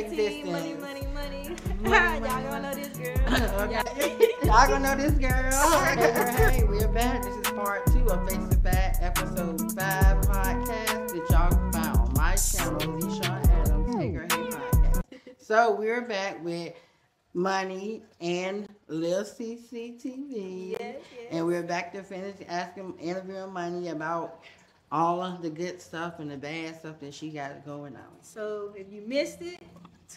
existence. Money, money, money. Money, Y'all gonna know this girl. Okay. Y'all gonna know this girl. hey, we're back. This is part two of Face to Fat, episode five podcast that y'all can find on my channel, Leisha Adams, hmm. Figure Hey Podcast. So we're back with Money and Lil CCTV. Yes, yes. And we're back to finish asking, interviewing Money about all of the good stuff and the bad stuff that she got going on. So if you missed it,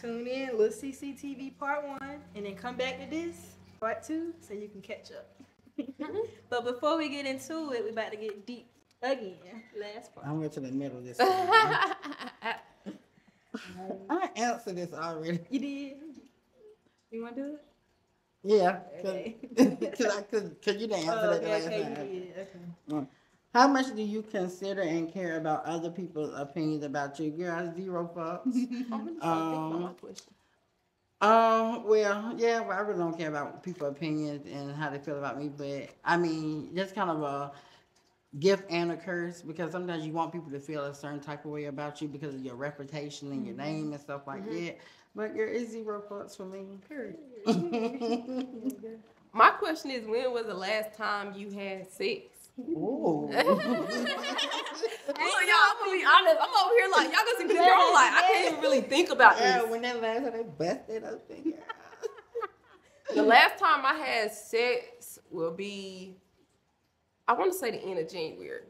tune in, Little CCTV part one, and then come back to this part two so you can catch up. but before we get into it, we're about to get deep again. Last part. I'm going to the middle this time. I answered this already. You did? You want to do it? Yeah, Okay. because I could, cause you didn't answer Oh, that the okay, last okay, time. you did. Okay. Mm. How much do you consider and care about other people's opinions about you? Girl, zero fucks. I'm really trying to think about my Um, um, well, yeah, well, I really don't care about people's opinions and how they feel about me, but I mean, just kind of a gift and a curse because sometimes you want people to feel a certain type of way about you because of your reputation and your name and stuff like that. But there is zero fucks for me. Period. My question is, when was the last time you had sex? Ooh. Look, y'all, I'm gonna be honest. I'm over here like y'all gonna see this girl. I'm I can't even really think about Yeah, this. when that last time they busted open, girl. The last time I had sex will be, I want to say the end of January,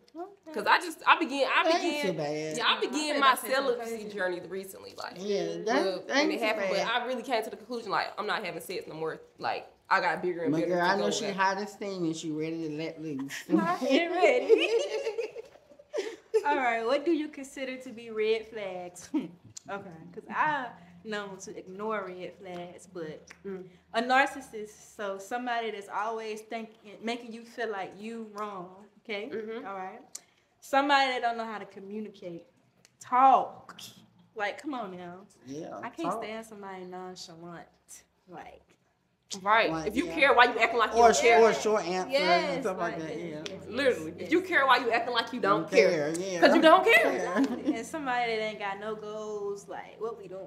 cause I just I began I That ain't too began yeah I I began my celibacy crazy. journey recently. Like Yeah, well, that, that when it too happened, but. I really came to the conclusion like I'm not having sex no more. Like I got bigger and But bigger. girl, I know go she at. hot and. She ready to let loose. Get ready. All right, what do you consider to be red flags? okay, because I known to ignore red flags, but Mm. a narcissist, so somebody that's always thinking, making you feel like you wrong. Okay, Mhm. all right. Somebody that don't know how to communicate, talk. Like, come on now. yeah, I can't talk. stand somebody nonchalant. Like, Right. Like, if you yeah. care, why you acting like you Or, don't care? or short answers and yes, stuff like, like that. Yeah. yes, yes, Literally. yes. If you care, why you acting like you don't You care? Yeah. Because you don't care. Yeah. and somebody that ain't got no goals, like what we doing?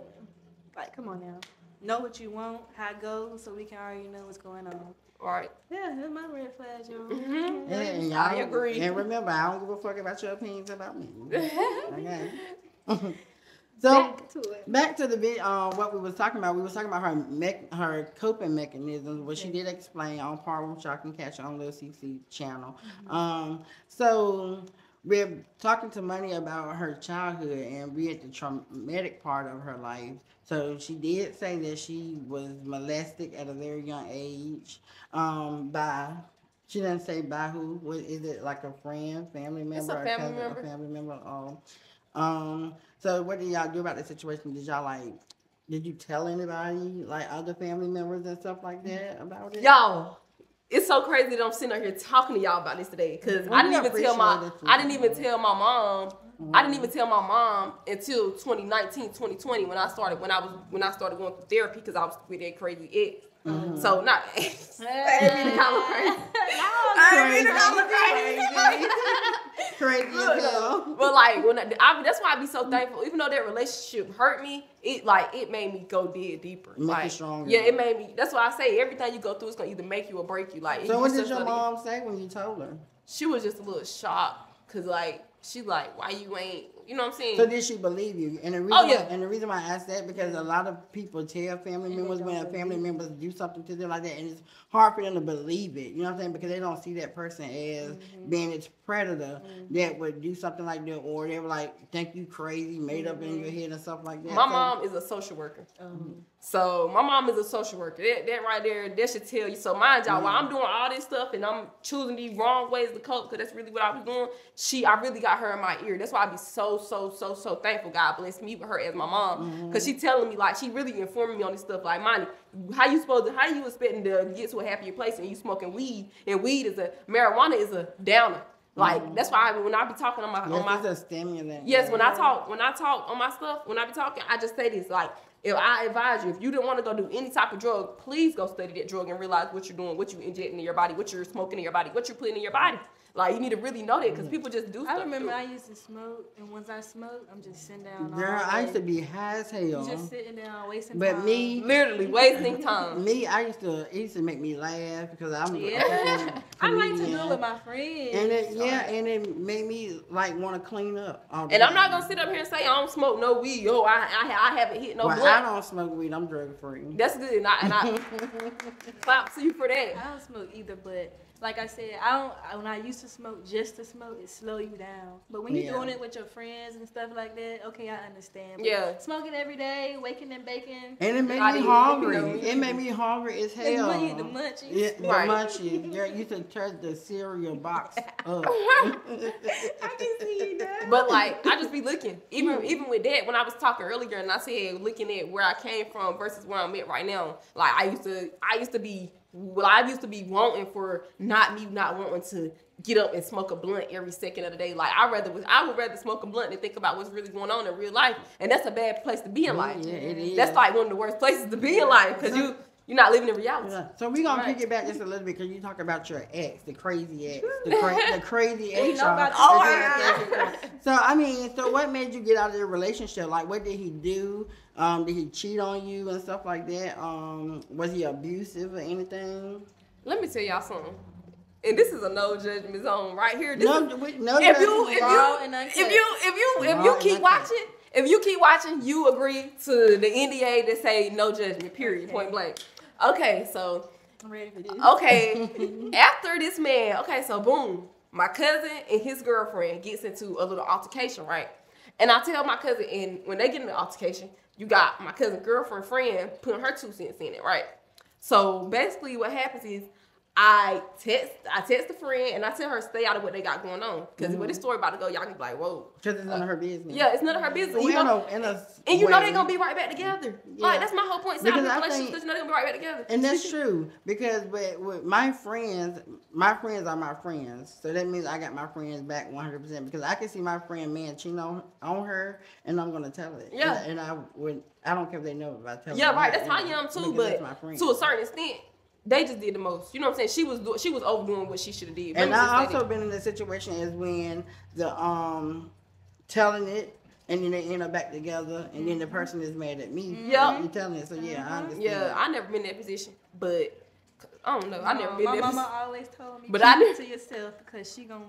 Like, come on now. Know what you want, how it goes, so we can already know what's going on. Right. Yeah, that's my red flag, y'all. Mhm. And, and y'all, I agree. And remember, I don't give a fuck about your opinions about me. Okay. so Back to it. back to the bit, uh, what we was talking about. We was talking about her mech her coping mechanisms, which she did explain on part one, which y'all can catch on Lil CC channel. Um, so we're talking to Money about her childhood and we at the traumatic part of her life. So she did say that she was molested at a very young age um, by. She didn't say by who. What is it? Like a friend, family member, It's a family cousin, member. a family member. Um, um, so what did y'all do about the situation? Did y'all like did you tell anybody, like other family members and stuff like that about it? Y'all, it's so crazy that I'm sitting out here talking to y'all about this today because I didn't even tell my I didn't even tell my mom. I didn't even tell my mom until 2019, 2020 when I started when I was when I started going through therapy because I was with that crazy ex. Mm-hmm. So not I ain't mean to call her crazy. I ain't mean to call her crazy. Crazy as hell. But like when I, I, that's why I be so thankful. Even though that relationship hurt me, it like it made me go dig deeper. Make you like, stronger. Yeah, it made me. That's why I say everything you go through is gonna either make you or break you. Like So what did your mom say when you told her? She was just a little shocked because like she like why you ain't you know what I'm saying? So did she believe you? And the reason Oh, yeah. why, and the reason why I asked that because a lot of people tell family members when a family members do something to them like that, and it's hard for them to believe it. You know what I'm saying? Because they don't see that person as Mm-hmm. being its predator that would do something like that, or they were like think you crazy, made up in your head and stuff like that. Mm-hmm. my So- mom is a social worker. Um, So my mom is a social worker. That, that right there, that should tell you. So mind y'all, while I'm doing all this stuff and I'm choosing these wrong ways to cope, because that's really what I was doing. She, I really got her in my ear. That's why I be so, so, so, so thankful. God bless me with her as my mom, mm-hmm. because she telling me like she really informing me on this stuff. Like, money, how you supposed to, how you expecting to get to a happier place and you smoking weed and weed is a marijuana is a downer. Like mm-hmm. that's why I, when I be talking on my Yes, on my a stimulant. Yes, when I talk, when I talk on my stuff, when I be talking, I just say this like, if I advise you, if you didn't want to go do any type of drug, please go study that drug and realize what you're doing, what you're injecting in your body, what you're smoking in your body, what you're putting in your body. Like you need to really know that because people just do stuff. I remember too. I used to smoke, and once I smoke, I'm just sitting down. all Girl, I used to be high as hell. just sitting down wasting But time. me- literally wasting time. Me, I used to it used to make me laugh because I'm a Yeah. I like to do it with my friends. And it, yeah, I- and it made me like want to clean up. all the And I'm not gonna sit up here and say I don't smoke no weed. Yo, I I, I haven't hit no well, I don't smoke weed. I'm drug free. That's good, and I, and I clap to you for that. I don't smoke either, but like I said, I don't. When I used to smoke just to smoke, it slow you down. But when you're Yeah. doing it with your friends and stuff like that, okay, I understand. But Yeah. smoking every day, waking and baking. And it made me hungry. It made me hungry as The, hell. munchies, the munchies. Yeah, the Right. munchies. Girl, you should turn the cereal box up. I can see you now. But like I just be looking, even even with that, when I was talking earlier and I said looking at where I came from versus where I'm at right now, like I used to I used to be well, I used to be wanting for not me not wanting to get up and smoke a blunt every second of the day. Like I rather was I would rather smoke a blunt than think about what's really going on in real life, and that's a bad place to be in mm, life. yeah, it is. That's like one of the worst places to be in life because you you're not living in reality. Yeah. So we're gonna Right. pick it back just a little bit because you talk about your ex, the crazy ex, the, cra- the crazy ex. know about y'all. the The crazy ex. So I mean, so what made you get out of the relationship? Like, what did he do? Um, did he cheat on you and stuff like that? Um, was he abusive or anything? Let me tell y'all something. And this is a no judgment zone right here. This No, is, no. if you judgment. if you and uncut. if you if you if you keep watching if you keep watching you agree to the NDA that say no judgment period Okay. point blank. Okay, so I'm ready for this. okay after this man okay so boom my cousin and his girlfriend gets into a little altercation right and I tell my cousin and when they get into the altercation you got my cousin girlfriend friend putting her two cents in it right so basically what happens is I text I text a friend and I tell her stay out of what they got going on because Mm-hmm. when this story about to go y'all can be like whoa Because it's none of her business. yeah it's none of her business Well, you in know? a- in a and you know they're gonna be right back together Yeah. like that's my whole point. Stay out of Because I think- you know they're gonna be right back together. And that's true because with, with my friends, my friends are my friends. So that means I got my friends back 100% because I can see my friend man cheating on, on her and I'm going to tell it. Yeah. And, and I would, I don't care if they know if I tell Yeah, them right. That's how you I am too. But that's my friend. to a certain extent, they just did the most. You know what I'm saying? She was do- she was overdoing what she should have did. And I say also that. been in a situation as when the um telling it and then they end up back together and then the person is mad at me. Yeah. You telling it. So yeah, I understand. yeah, I never been in that position, but I don't know. I never been my in that mama position. always told me, But keep I it knew- to yourself because she gonna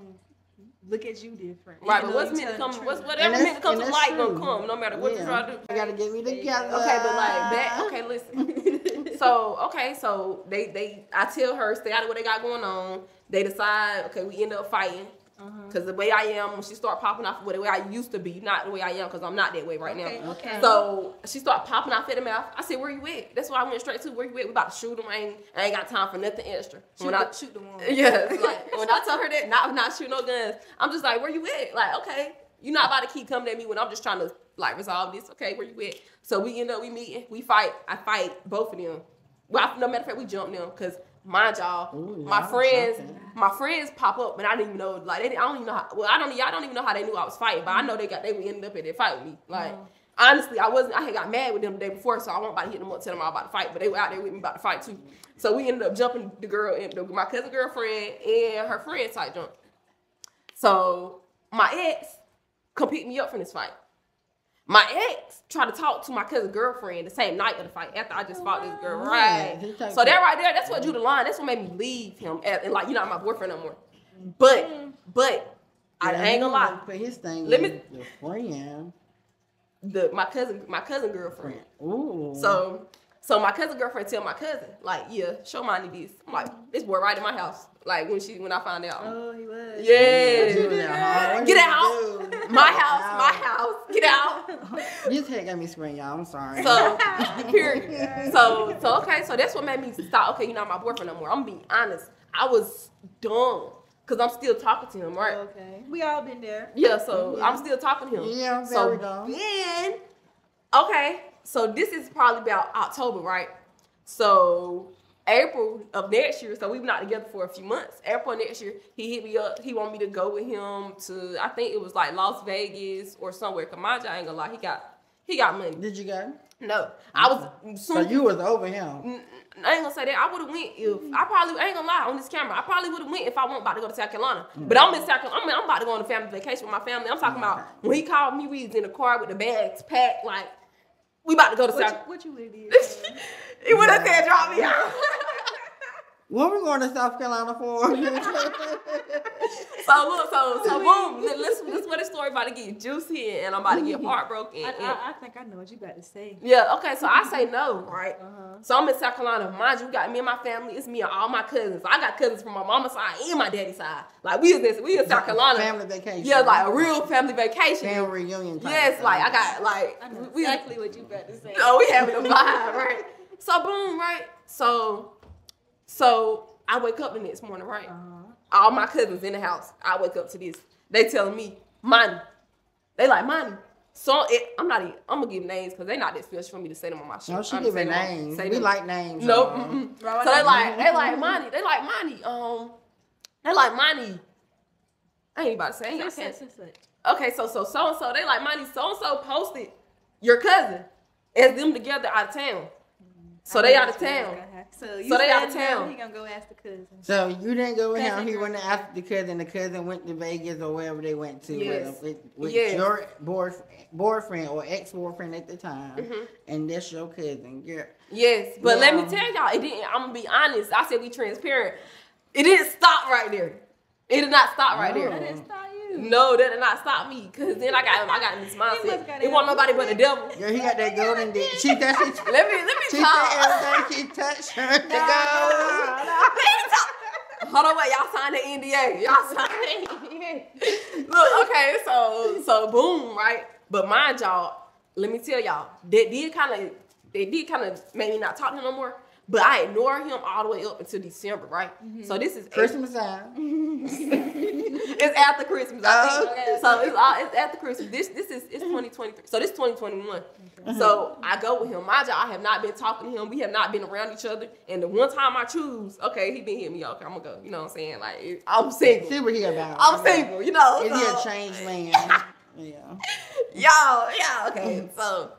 look at you different. Right, but what's you meant to come, what's whatever And meant to come to light that's gonna come, no matter what you Yeah. try to do. You gotta get me There you together. Okay, but like that. Okay, listen. so okay, so they they I tell her stay out of what they got going on. They decide. Okay, we end up fighting. Uh-huh. Cause the way I am, when she start popping off, with the way I used to be, not the way I am, cause I'm not that way right Okay, now. okay. So she start popping off at the mouth. I said, "Where you at?" That's why I went straight to where you at. We about to shoot him. I ain't, I ain't got time for nothing extra. shoot, when the, I shoot the one. yeah, like when I tell her that, not not shoot no guns. I'm just like, "Where you at?" Like, okay, you're not about to keep coming at me when I'm just trying to like resolve this. Okay, where you at? So we end up we meeting, we fight. I fight both of them. Well, I, no matter of fact, we jump them because mind y'all, Ooh, my y'all friends, jumping. my friends pop up, and I didn't even know. Like, they, I don't even know how. Well, I don't. Y'all don't even know how they knew I was fighting, but I know they got. They would end up in that fight with me. Mm-hmm. Like, honestly, I wasn't. I had got mad with them the day before, so I wasn't about to hit them up, tell them I was about to fight. But they were out there with me about to fight too. So we ended up jumping the girl, and the, my cousin girlfriend and her friend side jump. So my ex come pick me up from this fight. My ex tried to talk to my cousin girlfriend the same night of the fight after I just fought this girl. Oh, Right. yeah, So that right there, that's what drew the line. That's what made me leave him. And, and like, you're not my boyfriend no more. But, but, I, Yeah, I ain't gonna lie. Put his thing Let in me- the friend. The my cousin, my cousin girlfriend. Ooh. So, so my cousin girlfriend tell my cousin, like, yeah, show money this. I'm like, this boy right in my house. Like when she when I found out. Oh, he was. Yeah. What you was at home? What Get out. Do? My house, my house. Get out. This head got me screaming, y'all. I'm sorry. So, period. So, so okay, so that's what made me stop. Okay, you're not my boyfriend no more. I'm gonna be honest. I was dumb because I'm still talking to him, right? Okay. We all been there. Yeah, so I'm still talking to him. Yeah, so very dumb. then, okay, so this is probably about October, right? So April of next year, so we've not together for a few months. April next year, he hit me up. He want me to go with him to, I think it was like Las Vegas or somewhere. I ain't gonna lie, he got He got money. Did you go? No, I was So you was over him. I ain't gonna say that. I would have went if I probably I ain't gonna lie on this camera. I probably would have went if I wasn't about to go to South Carolina. Mm. But I'm in South Carolina. I'm, I'm about to go on a family vacation with my family. I'm talking mm. about when he called me. We was in the car with the bags packed. Like we about to go to What you, South. what you would have did? he would have said drop me out. What we going to South Carolina for? so look, so so boom. Li- Listen, this is where the story about to get juicy and I'm about to get heartbroken. I, I, I think I know what you about to say. yeah. Okay. So I say no. Right. Uh-huh. So I'm in South Carolina. Mind you, you got me and my family. It's me and all my cousins. I got cousins from my mama's side and my daddy's side. Like we is in, we in South Carolina. Family vacation. Yeah, like a real family vacation. family reunion. type Yes, stuff. like I got like I know we exactly what you about to say. oh we having a vibe, right? So boom, right? So so I wake up the next morning, right? Uh-huh. All my cousins in the house. I wake up to this. They telling me, money. They like money. So it, I'm not even. I'm gonna give names because they not that special for me to say them on my show. No, she I'm giving say names. say We them. like names. Nope. um, mm-mm. Right, So they right. like they like money. They like money. Um, they like money. I ain't about to say. I ain't Such, can't. such, such. Okay, so so so and so they like money. So and so posted your cousin as them together out of town. So they out of town. So, you So they out of no, town. He gonna go ask the cousin. So you didn't go with him. Cousin He girl. went after the cousin. The cousin went to Vegas or wherever they went to Yes. with, with, with Yes. your boyfriend, boyfriend or ex boyfriend at the time, Mhm. and that's your cousin. Girl. Yes, but let me tell y'all, it didn't. I'm gonna be honest. I said we transparent. It didn't stop right there. It did not stop right No. I there. Didn't stop you. No, that did not stop me. Cause then I got I got in this must mindset. got It wasn't nobody but the devil. Yeah, he got that golden dick. She that she, Let me let me she talk. said everything she touched her to go. Hold on, wait, y'all signed the NDA. Y'all signed the NDA. Look, okay, so so boom, right? But mind y'all, let me tell y'all, that did kind of they did kind of make me not talk to him no more. But I ignored him all the way up until December, right? Mm-hmm. So this is Christmas time. it's after Christmas. I think. Oh, okay. So it's all it's after Christmas. This this is it's mm-hmm. 2023. So this 2021. So I go with him. Mind y'all, I have not been talking to him. We have not been around each other. And the one time I choose, okay, he been hitting me. Okay, I'm gonna go. You know what I'm saying? Like I'm single. See what he about. I'm single. You know. Is he a changed man? Yeah. y'all, yeah, okay. So,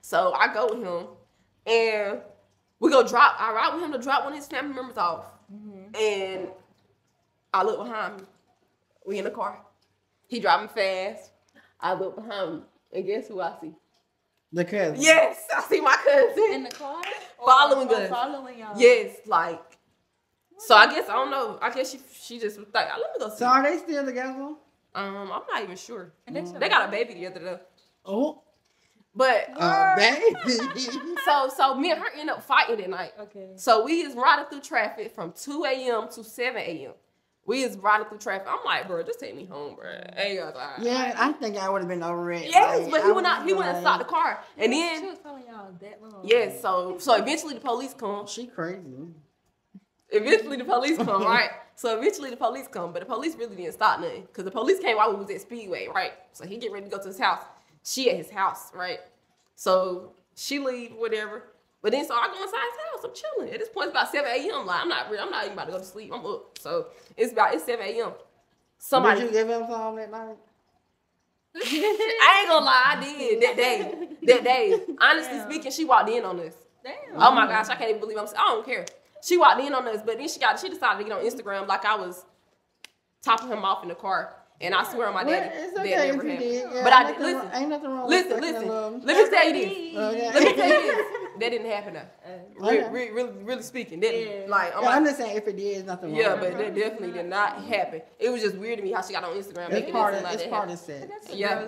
so I go with him, and we go drop. I ride with him to drop one of his family members off, and I look behind me. We in the car. He driving fast. I look behind me, and guess who I see? The cousin. Yes, I see my cousin. In the car? Following or, us. Following y'all? yes, like. So I guess I don't know. I guess she she just was like, let me go see. So are they still together? Um, I'm not even sure. And that's They got a baby together though. Oh, But uh, so so me and her end up fighting that night. Okay. So we is riding through traffic from 2 a.m. to 7 a.m. We is riding through traffic. I'm like, bro, just take me home, bro. Hey, guys, all right. yeah, I think I would have been over it. Yes, Like, but I he went out. He was went and like, the car, and then She then was following y'all that long. yes. So so eventually the police come. She crazy. Eventually the police come, right? So eventually the police come, but the police really didn't stop nothing because the police came while we was at Speedway, right? So he get ready to go to his house. She at his house, right? So she leave, whatever. But then so I go inside his house. I'm chilling. At this point, it's about 7 a.m. Like I'm not, re- I'm not even about to go to sleep. I'm up. So it's about it's 7 a.m. Somebody, Did you give him some that night? I ain't gonna lie, I did that day. That day, honestly Damn. speaking, she walked in on us. Damn. Oh my gosh, I can't even believe I'm. I don't care. She walked in on us, but then she got. She decided to get on Instagram like I was topping him off in the car, and I swear on my Well, daddy, it's that okay never if happened. did. Yeah, But I did. Listen, wrong- Ain't nothing wrong listen, with listen. a little- Let me tell you this. Let me tell you this. That didn't happen. Though. Uh, Re- Okay. re- really, really speaking, that Yeah. like I'm Yeah, I'm just saying if it did, there's nothing wrong. yeah, but it. that definitely did not happen. It was just weird to me how she got on Instagram it's making part it of seem like it's that part happened. of sex. Yeah.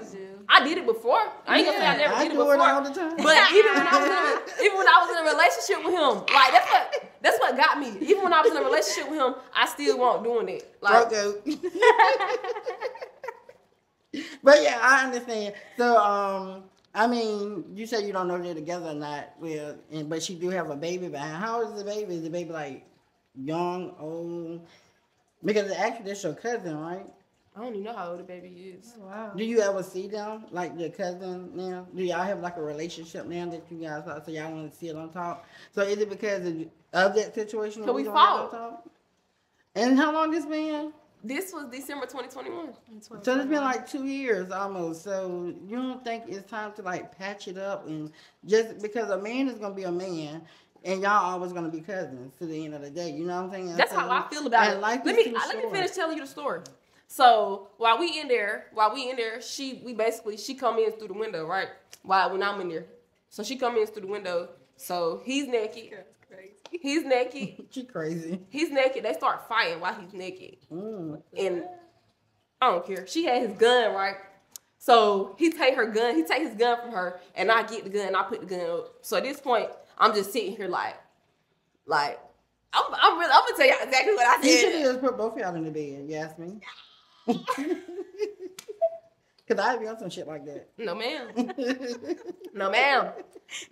I did it before. I ain't gonna say I never I did it do before. it all the time. But even when I was in a, even when I was in a relationship with him, like that's what that's what got me. Even when I was in a relationship with him, I still won't doing it. Like Broke but yeah, I understand. So, um, I mean, you say you don't know they're together or not. Well, and but she do have a baby behind. How old is the baby? Is the baby like young, old? Because actually, that's your cousin, right? I don't even know how old the baby is. Oh, wow. Do you ever see them like your cousin now? Do y'all have like a relationship now that you guys are, so y'all want to it on talk? So is it because of, of that situation? So that we don't fought. And how long this been? This was December 2021. So it's been like two years almost. So you don't think it's time to like patch it up and just because a man is gonna be a man and y'all always gonna be cousins to the end of the day. You know what I'm saying? That's So- how I feel about it. life Let is me too let me finish telling you the story. So while we in there, while we in there, she we basically she come in through the window, right? While when I'm in there, so she come in through the window. So he's naked. He's naked. She crazy. He's naked. They start fighting while he's naked, Mm. and I don't care. She had his gun, right? So he take her gun. He take his gun from her, and I get the gun. I put the gun up. So at this point, I'm just sitting here like, like. I'm, I'm really, I'm gonna tell y'all exactly what I said. You should have just put both y'all in the bed. You ask me. Cause I'd be on some shit like that. No, ma'am. No, ma'am.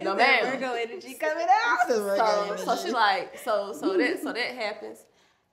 No, ma'am. Virgo energy coming out. So, so she like, so, so that, so that happens,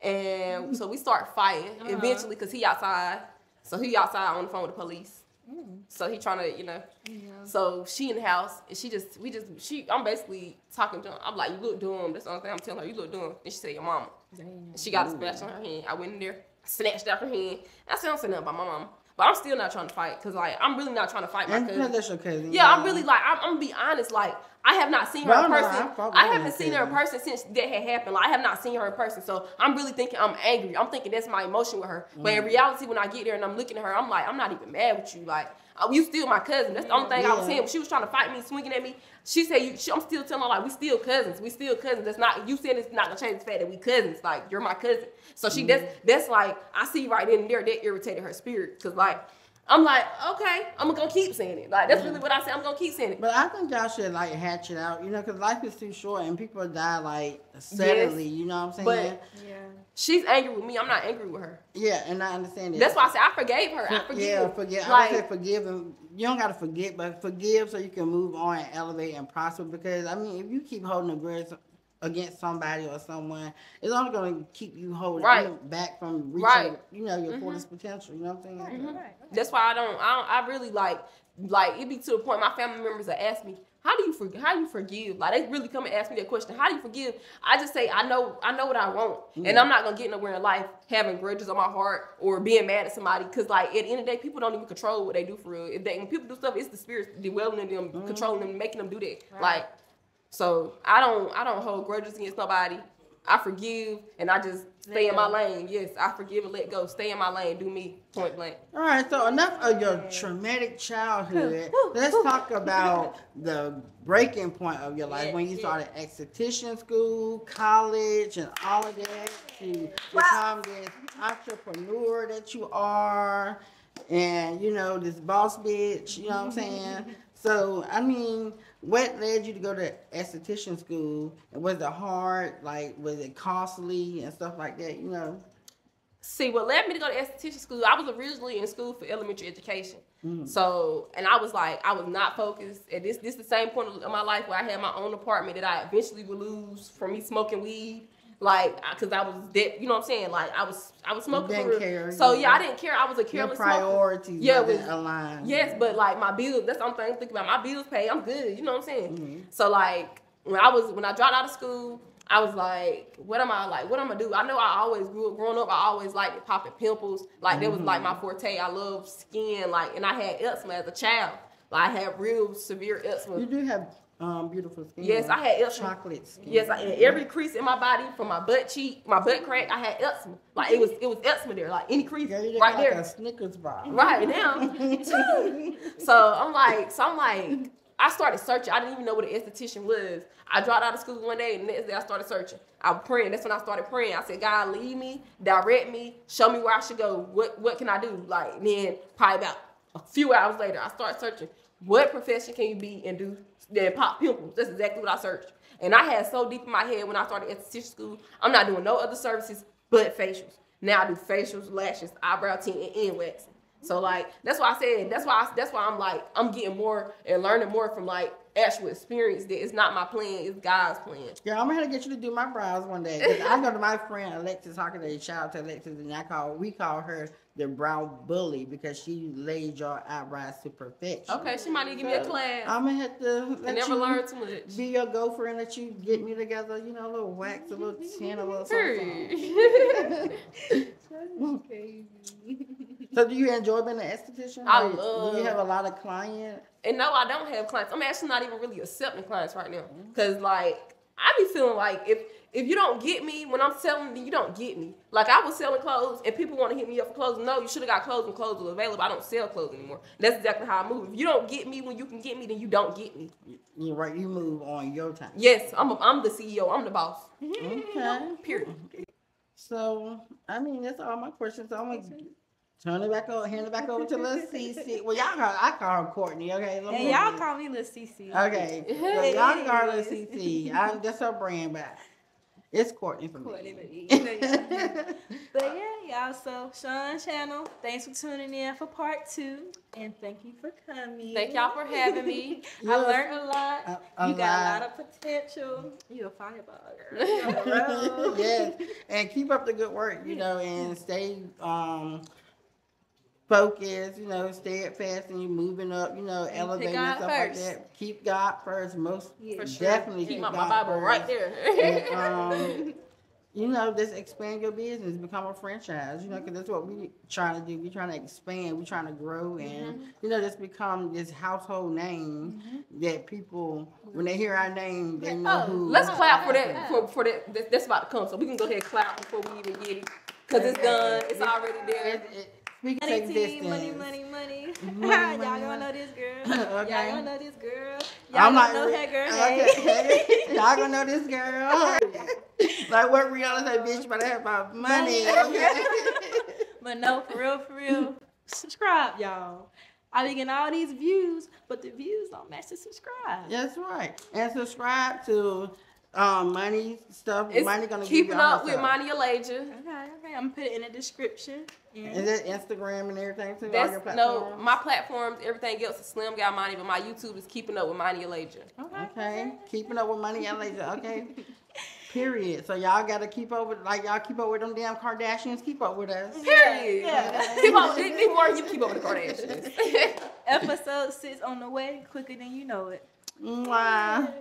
and so we start fighting Uh-huh. eventually because he outside. So he outside on the phone with the police. Mm. So he trying to, you know. Yeah. So she in the house and she just, we just, she, I'm basically talking to him. I'm like, you look dumb. That's the only thing I'm telling her. You look dumb. And she said, your mama. And she got a scratch on her hand. I went in there, snatched out her hand. I said, I don't say nothing about my mama. But I'm still not trying to fight because like I'm really not trying to fight my cousin. that's cousin. Yeah, I'm really like I'm, I'm gonna be honest. Like I have not seen her Well, in no, person. I I haven't seen her in person since that had happened. Like I have not seen her in person, so I'm really thinking I'm angry. I'm thinking that's my emotion with her. But Mm. in reality, when I get there and I'm looking at her, I'm like I'm not even mad with you. Like you still my cousin. That's the only thing I was saying. She was trying to fight me, swinging at me, she said you. She, I'm still telling her like we still cousins. We still cousins. That's not you said it's not gonna change the fact that we cousins. Like you're my cousin. So she that's that's like I see right then and there that irritated her spirit because like. I'm like, okay, I'm gonna keep saying it. Like that's really what I say. I'm gonna keep saying it. But I think y'all should like hatch it out, you know, because life is too short and people die like suddenly. You know what I'm saying? But- Yeah. She's angry with me. I'm not angry with her. yeah, and I understand that. That's why I said I forgave her. I forgive. Yeah, forgive. Like, I would say forgive and you don't gotta forget, but forgive so you can move on and elevate and prosper. Because I mean, if you keep holding a grudge against somebody or someone, it's only gonna keep you holding Right. you back from reaching, Right. you know, your Mhm. fullest potential. You know what I'm saying? Right, right. that's why I don't. I don't. I really like. Like it be to the point my family members will ask me, "How do you forgive? How do you forgive?" Like they really come and ask me that question. How do you forgive? I just say, "I know. I know what I want, and I'm not gonna get nowhere in life having grudges on my heart or being mad at somebody. Because like at the end of the day, people don't even control what they do for real. If they when people do stuff, it's the spirits dwelling in them, Mm-hmm. controlling them, making them do that. Right. Like So I don't I don't hold grudges against nobody. I forgive and I just stay in my lane. Yes, I forgive and let go. Stay in my lane. Do me point blank. All right, so enough of your traumatic childhood. Let's talk about the breaking point of your life Yeah, when you yeah. started esthetician school, college, and all of that to become this entrepreneur that you are, and you know this boss bitch. You know what I'm saying? So I mean, what led you to go to esthetician school? And was it hard? Like, was it costly and stuff like that? You know. See, what led me to go to esthetician school, I was originally in school for elementary education. Mm. So, and I was like, I was not focused. And this, this is the same point of my life where I had my own apartment that I eventually would lose from me smoking weed. Like, cause I was dead, you know what I'm saying? Like, I was, I was smoking. didn't for real. care, So yeah, I didn't care. I was a Your careless smoker. priorities Yeah, was- aligned. Yes, but like my bills, that's the only thing I'm thinking about. My bills paid, I'm good. You know what I'm saying? Mhm. So like when I was when I dropped out of school, I was like, what am I like? What am I gonna do? I know I always grew up growing up. I always liked popping pimples. Like that was like my forte. I love skin. Like and I had eczema as a child. Like I had real severe eczema. You do have um, beautiful skin. Yes, I had eczema. chocolate skin. Yes, I, and every crease in my body, from my butt cheek, my butt crack, I had eczema. Like it was, it was eczema there. Like any crease, look right like there. a Snickers bar. Right now. so I'm like, so I'm like, I started searching. I didn't even know what an esthetician was. I dropped out of school one day, and the next day I started searching. I was praying. That's when I started praying. I said, God, lead me, direct me, show me where I should go. What what can I do? Like then probably about a few hours later, I started searching. What profession can you be and do that pop pimples? That's exactly what I searched. And I had so deep in my head when I started esthetician school, I'm not doing no other services but facials. Now I do facials, lashes, eyebrow tint, and waxing. So like that's why I said that's why I, that's why I'm like I'm getting more and learning more from like actual experience that it's not my plan, it's God's plan. Yeah, I'm gonna get you to do my brows one day. 'cause I go to my friend Alexis Hockaday. Shout out to Alexis, and I call we call her the brow bully because she laid your eyebrows to perfection. Okay, she might need to give me a class. I'm gonna have to I let never you learned too much. be your gopher and let you get me together. You know, a little wax, a little tin, a little something. So, do you enjoy being an esthetician? I Like, Do you have a lot of clients? And no, I don't have clients. I'm actually not even really accepting clients right now. Cause like I be feeling like if if you don't get me when I'm selling, then you don't get me. Like I was selling clothes and people want to hit me up for clothes. No, you should have got clothes when clothes were available. I don't sell clothes anymore. That's exactly how I move. If you don't get me when you can get me, then you don't get me. You're right. You move on your time. Yes, I'm a, I'm the CEO. I'm the boss. Okay. Period. So, I mean, that's all my questions. So I'm gonna turn it back over, hand it back over to Lil CC. Well, y'all call I call her Courtney. Okay. Lil And y'all Courtney. call me Lil CC. Okay. So y'all call her Lil CC. I'm, that's her brand, but it's Courtney for Courtney, but me. yeah. But yeah, y'all. So Sean Channel, thanks for tuning in for part two, and thank you for coming. Thank y'all for having me. I learned a lot. A- a you got a lot. lot of potential. You're a fireball girl. You on the road. yes, and keep up the good work, you know, and stay um focused, you know, stay at fast and you're moving up, you know, And elevating and stuff like that. Keep God first, most Yeah. For sure. definitely Keep keep my, God Bible first. right there. And, um, you know, just expand your business, become a franchise. You know, because that's what we're trying to do. We're trying to expand. we're trying to grow, and you know, just become this household name that people, when they hear our name, they know Oh, who. Let's clap for that. For, for that. that- That's about to come. So we can go ahead and clap before we even get it. Cause it's done. It's already there. It, it, speaks Money of team, money, money, money. Money, y'all gonna know this girl. Okay. Y'all gonna know this girl. Y'all I'm gonna know her girl. Okay. Hey. Y'all gonna know this girl. like what Rihanna said, bitch, you better have my money. Money. Okay. But no, for real, for real. subscribe, y'all. I be getting all these views, but the views don't match the subscribe. That's right. And subscribe to um money stuff. It's money gonna give keeping up with stuff. Mania Elijah. Okay, okay. I'm gonna put it in the description. Is And that Instagram and everything too? all your That's no my platforms. Everything else is Slim Gal Manii, but my YouTube is keeping up with Mania Elijah. okay. Okay. Keeping up with money and laser. Okay. Period. So y'all gotta keep up with like y'all keep up with them damn Kardashians. Keep up with us. Period. Yeah. Keep up. Need need more. You keep up with the Kardashians. Episode six on the way, quicker than you know it. Mwah.